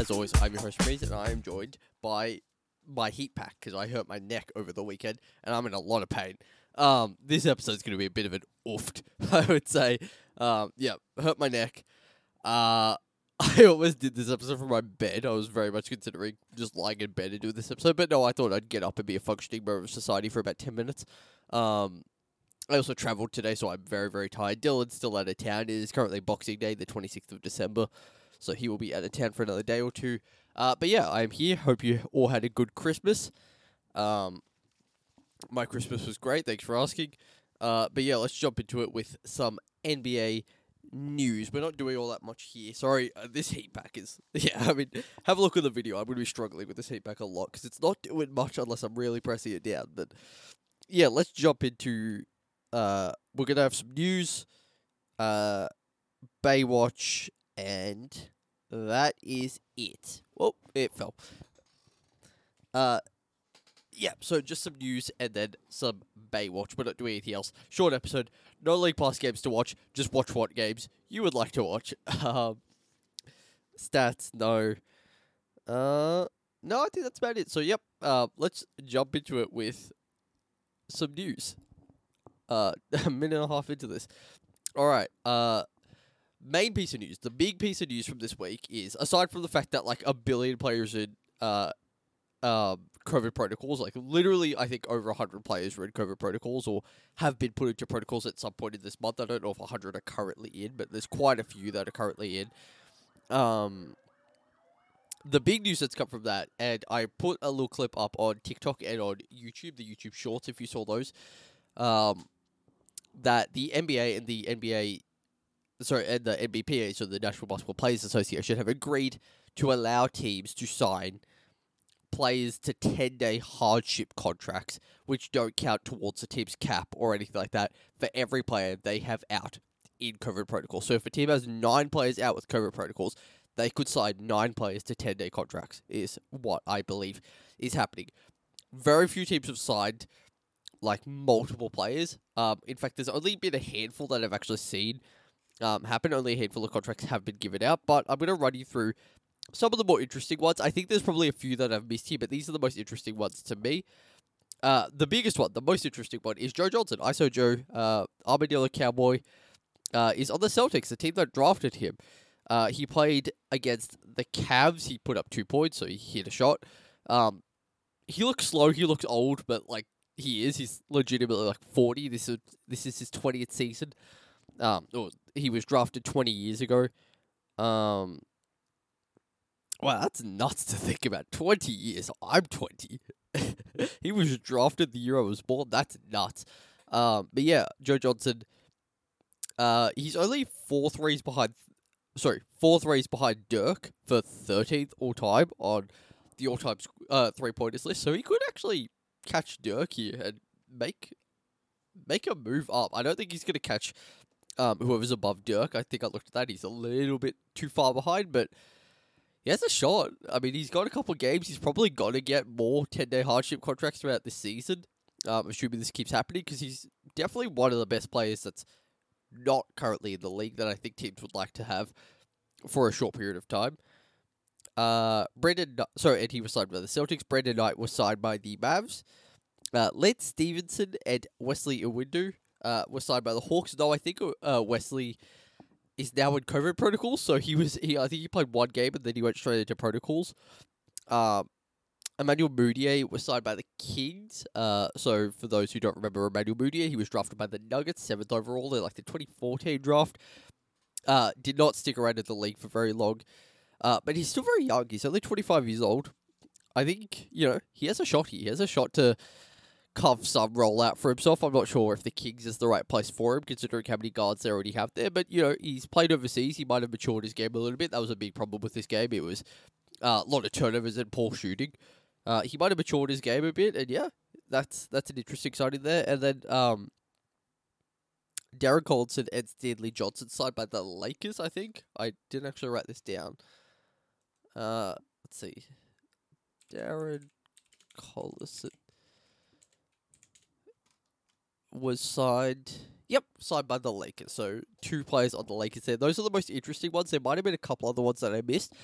As always, I'm your host Reese, and I am joined by my heat pack because I hurt my neck over the weekend, and I'm in a lot of pain. Um, this episode's going to be a bit of an ooft, I would say. Um, yeah, hurt my neck. Uh, I almost did this episode from my bed. I was very much considering just lying in bed and doing this episode, but no, I thought I'd get up and be a functioning member of society for about ten minutes. Um, I also travelled today, so I'm very, very tired. Dylan's still out of town. It is currently Boxing Day, the 26th of December, so he will be out of town for another day or two. Uh, but yeah, I'm here. Hope you all had a good Christmas. Um, my Christmas was great. Thanks for asking. Uh, but yeah, let's jump into it with some NBA news. We're not doing all that much here. Sorry, uh, this heat pack is. Yeah, I mean, have a look at the video. I'm going to be struggling with this heat pack a lot because it's not doing much unless I'm really pressing it down. But yeah, let's jump into. Uh, we're gonna have some news. Uh, Baywatch, and that is it. Oh, it fell. Uh, yeah, so just some news and then some Baywatch. We're not doing anything else. Short episode. No League Pass games to watch. Just watch what games you would like to watch. Um, stats, no. Uh, no, I think that's about it. So, yep. Uh, let's jump into it with some news. Uh, a minute and a half into this. All right. Uh, main piece of news. The big piece of news from this week is aside from the fact that like a billion players in uh, um, COVID protocols. Like literally, I think over hundred players in COVID protocols or have been put into protocols at some point in this month. I don't know if hundred are currently in, but there's quite a few that are currently in. Um, the big news that's come from that, and I put a little clip up on TikTok and on YouTube, the YouTube Shorts, if you saw those. Um, that the NBA and the NBA, sorry, and the NBPA, so the National Basketball Players Association, have agreed to allow teams to sign players to 10 day hardship contracts, which don't count towards the team's cap or anything like that, for every player they have out in COVID protocol. So if a team has nine players out with COVID protocols, they could sign nine players to 10 day contracts, is what I believe is happening. Very few teams have signed like multiple players. Um, in fact, there's only been a handful that I've actually seen um, happen. Only a handful of contracts have been given out, but I'm going to run you through some of the more interesting ones. I think there's probably a few that I've missed here, but these are the most interesting ones to me. Uh, the biggest one, the most interesting one, is Joe Johnson. ISO Joe, uh, Armadillo Cowboy, uh, is on the Celtics, the team that drafted him. Uh, he played against the Cavs. He put up two points, so he hit a shot. Um, he looks slow. He looks old, but like he is. He's legitimately like forty. This is this is his twentieth season. Um, or he was drafted twenty years ago. Um, wow, that's nuts to think about. Twenty years. I'm twenty. he was drafted the year I was born. That's nuts. Um, but yeah, Joe Johnson. Uh, he's only four threes behind. Sorry, four threes behind Dirk for thirteenth all time on the all time uh three pointers list. So he could actually catch Dirk here and make make a move up. I don't think he's gonna catch um whoever's above Dirk. I think I looked at that. He's a little bit too far behind, but he has a shot. I mean, he's got a couple of games. He's probably gonna get more ten day hardship contracts throughout this season. Um, assuming this keeps happening, because he's definitely one of the best players that's not currently in the league that I think teams would like to have for a short period of time. Uh, Brandon, sorry, and he was signed by the Celtics. Brandon Knight was signed by the Mavs. Uh, Lance Stephenson and Wesley Iwundu uh, were signed by the Hawks. Though I think uh, Wesley is now in COVID protocols, so he was he I think he played one game and then he went straight into protocols. Um, Emmanuel Mudiay was signed by the Kings. Uh, so for those who don't remember Emmanuel Mudiay, he was drafted by the Nuggets, seventh overall in like the 2014 draft. Uh, did not stick around in the league for very long. Uh, but he's still very young. He's only 25 years old. I think, you know, he has a shot. He has a shot to carve some rollout for himself. I'm not sure if the Kings is the right place for him, considering how many guards they already have there. But, you know, he's played overseas. He might have matured his game a little bit. That was a big problem with this game. It was uh, a lot of turnovers and poor shooting. Uh, he might have matured his game a bit. And, yeah, that's that's an interesting signing there. And then um, Darren Collison and Stanley Johnson signed by the Lakers, I think. I didn't actually write this down. Uh, let's see. Darren Collison was signed. Yep, signed by the Lakers. So two players on the Lakers there. Those are the most interesting ones. There might have been a couple other ones that I missed.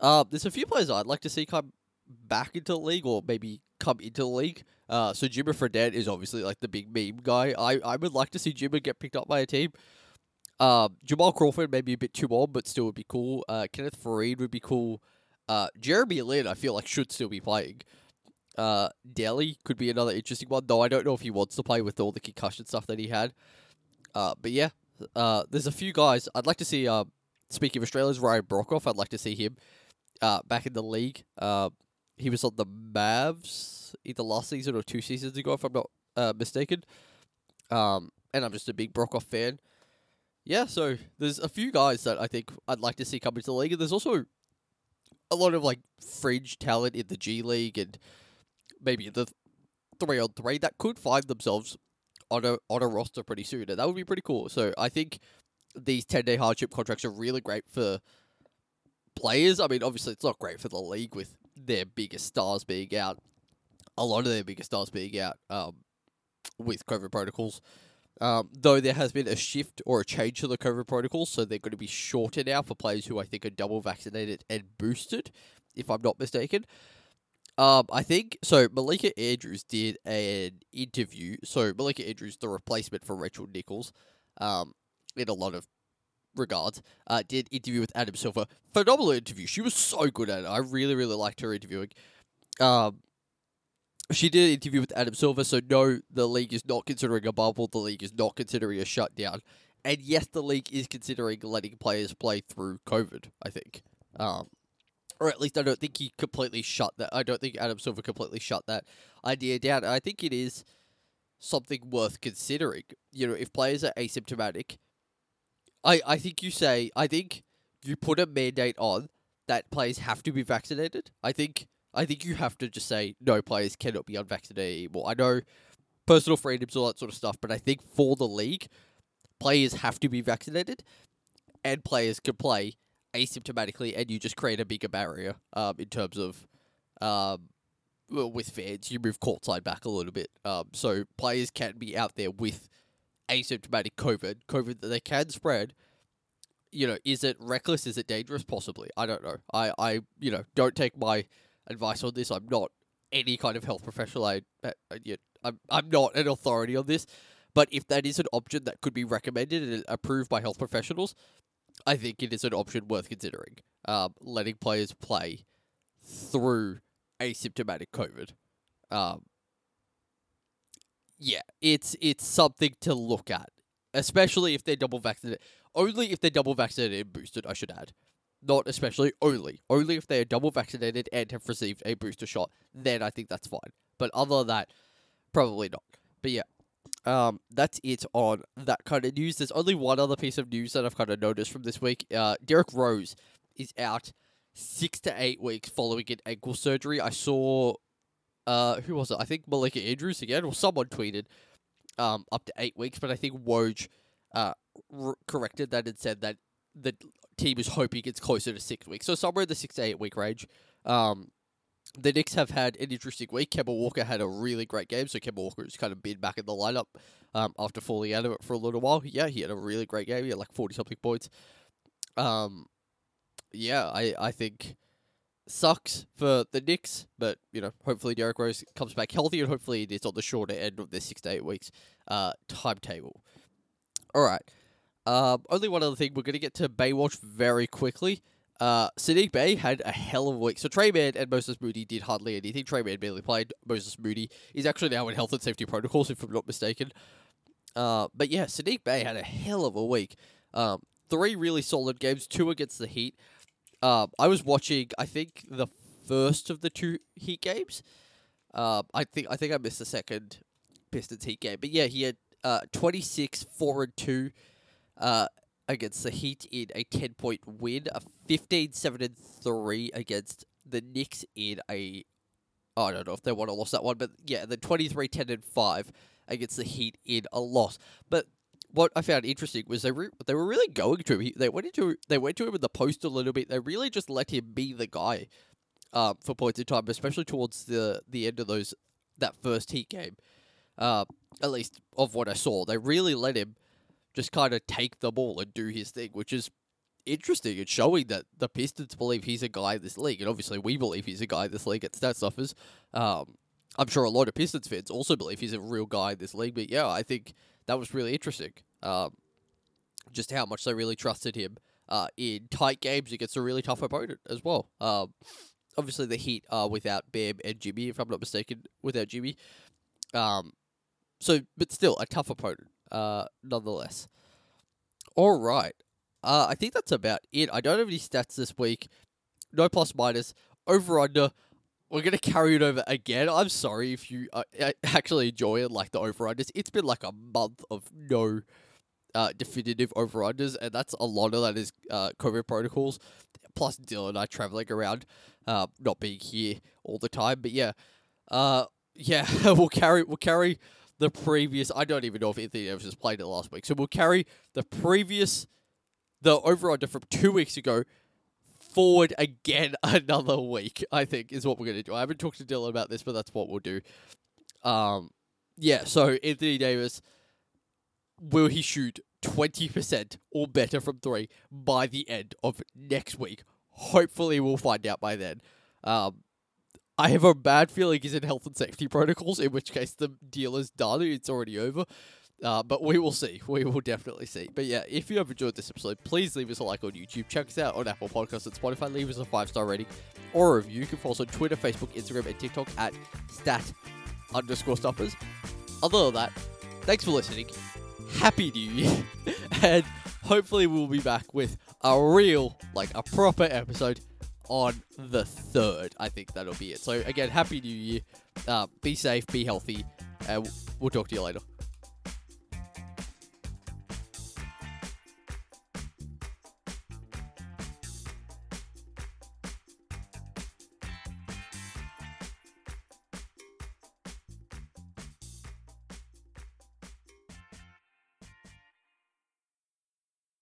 Uh, there's a few players I'd like to see come back into the league or maybe come into the league. Uh, so Jimmer Fredette is obviously like the big meme guy. I, I would like to see Jimmy get picked up by a team. Um, Jamal Crawford maybe a bit too old, but still would be cool. Uh, Kenneth Faried would be cool. Uh, Jeremy Lin, I feel like should still be playing. Uh, Delly could be another interesting one, though I don't know if he wants to play with all the concussion stuff that he had. Uh, but yeah, uh, there's a few guys I'd like to see. Uh, speaking of Australia's Ryan Broekhoff, I'd like to see him uh, back in the league. Uh, he was on the Mavs either last season or two seasons ago, if I'm not uh, mistaken. Um, and I'm just a big Broekhoff fan. Yeah, so there's a few guys that I think I'd like to see come into the league, and there's also a lot of like fringe talent in the G League and maybe the three on three that could find themselves on a on a roster pretty soon, and that would be pretty cool. So I think these ten day hardship contracts are really great for players. I mean, obviously it's not great for the league with their biggest stars being out. A lot of their biggest stars being out um, with COVID protocols. Um, though there has been a shift or a change to the COVID protocols, so they're going to be shorter now for players who I think are double vaccinated and boosted, if I'm not mistaken. Um, I think so. Malika Andrews did an interview. So Malika Andrews, the replacement for Rachel Nichols, um, in a lot of regards, uh, did interview with Adam Silver. Phenomenal interview. She was so good at it. I really, really liked her interviewing. Um, she did an interview with Adam Silver. So no, the league is not considering a bubble. The league is not considering a shutdown. And yes, the league is considering letting players play through COVID. I think. Um, or at least I don't think he completely shut that. I don't think Adam Silver completely shut that idea down. I think it is something worth considering. You know, if players are asymptomatic, I I think you say I think you put a mandate on that players have to be vaccinated. I think I think you have to just say no players cannot be unvaccinated anymore. I know personal freedoms all that sort of stuff, but I think for the league, players have to be vaccinated, and players can play asymptomatically, and you just create a bigger barrier um, in terms of um, with fans. You move courtside back a little bit, um, so players can be out there with asymptomatic COVID, COVID that they can spread. You know, is it reckless? Is it dangerous? Possibly. I don't know. I, I, you know, don't take my advice on this. I'm not any kind of health professional. I, I, I'm, I'm not an authority on this. But if that is an option that could be recommended and approved by health professionals, I think it is an option worth considering. Um, letting players play through asymptomatic COVID. Um, yeah, it's it's something to look at, especially if they're double vaccinated. Only if they're double vaccinated and boosted, I should add. Not especially, only. Only if they are double vaccinated and have received a booster shot, then I think that's fine. But other than that, probably not. But yeah, um, that's it on that kind of news. There's only one other piece of news that I've kind of noticed from this week. Uh, Derrick Rose is out six to eight weeks following an ankle surgery. I saw uh, who was it? I think Malika Andrews again, or someone tweeted um, up to eight weeks, but I think Woj uh, r- corrected that and said that the team is hoping it's closer to six weeks. So somewhere in the six to eight week range. Um, the Knicks have had an interesting week. Kemba Walker had a really great game, so Kemba Walker has kind of been back in the lineup um, after falling out of it for a little while. Yeah, he had a really great game. He had like 40 something points. Um, yeah, I, I think sucks for the Knicks, but you know, hopefully Derrick Rose comes back healthy, and hopefully it is on the shorter end of this six to eight weeks uh, timetable. All right. Um, only one other thing. We're going to get to Baywatch very quickly. Uh, Saddiq Bey had a hell of a week. So Tre Mann and Moses Moody did hardly anything. Tre Mann barely played. Moses Moody is actually now in health and safety protocols, if I'm not mistaken. Uh, but yeah, Saddiq Bey had a hell of a week. Um, three really solid games, two against the Heat, um, I was watching. I think the first of the two Heat games. Um, I think I think I missed the second Pistons Heat game, but yeah, he had uh 26, four and two, uh against the Heat in a ten point win, a 15, 7 and three against the Knicks in a. Oh, I don't know if they want to lost that one, but yeah, the 23, 10 and five against the Heat in a loss. But what I found interesting was they re- they were really going to him. He, they went into they went to him in the post a little bit. They really just let him be the guy. um, for points in time, especially towards the the end of those that first Heat game. Uh, at least of what I saw, they really let him just kind of take the ball and do his thing, which is interesting. It's showing that the Pistons believe he's a guy in this league, and obviously we believe he's a guy in this league at Stat Stuffers. Um, I'm sure a lot of Pistons fans also believe he's a real guy in this league, but yeah, I think that was really interesting. Um, just how much they really trusted him uh, in tight games against a really tough opponent as well. Um, obviously, the Heat are without Bam and Jimmy, if I'm not mistaken, without Jimmy. Um, so, but still, a tough opponent, uh, nonetheless. All right. Uh, I think that's about it. I don't have any stats this week. No plus minus. Over under. We're gonna carry it over again. I'm sorry if you uh, actually enjoy it, like the over unders. It's been like a month of no uh, definitive over unders, and that's a lot of that is uh, COVID protocols. Plus, Dylan and I traveling around, uh, not being here all the time. But yeah, uh, yeah, we'll carry we'll carry the previous. I don't even know if Anthony Davis has played it last week, so we'll carry the previous the over under from two weeks ago forward again another week. I think is what we're gonna do. I haven't talked to Dylan about this, but that's what we'll do. Um, yeah. So Anthony Davis, will he shoot twenty percent or better from three by the end of next week? Hopefully, we'll find out by then. Um, I have a bad feeling he's in health and safety protocols, in which case the deal is done. It's already over. Uh, but we will see. We will definitely see. But yeah, if you have enjoyed this episode, please leave us a like on YouTube. Check us out on Apple Podcasts and Spotify. Leave us a five star rating or a review. You can follow us on Twitter, Facebook, Instagram, and TikTok at stat underscore stuffers. Other than that, thanks for listening. Happy New Year. and hopefully we'll be back with a real, like a proper episode on the third. I think that'll be it. So again, Happy New Year. Uh, be safe, be healthy, and we'll talk to you later.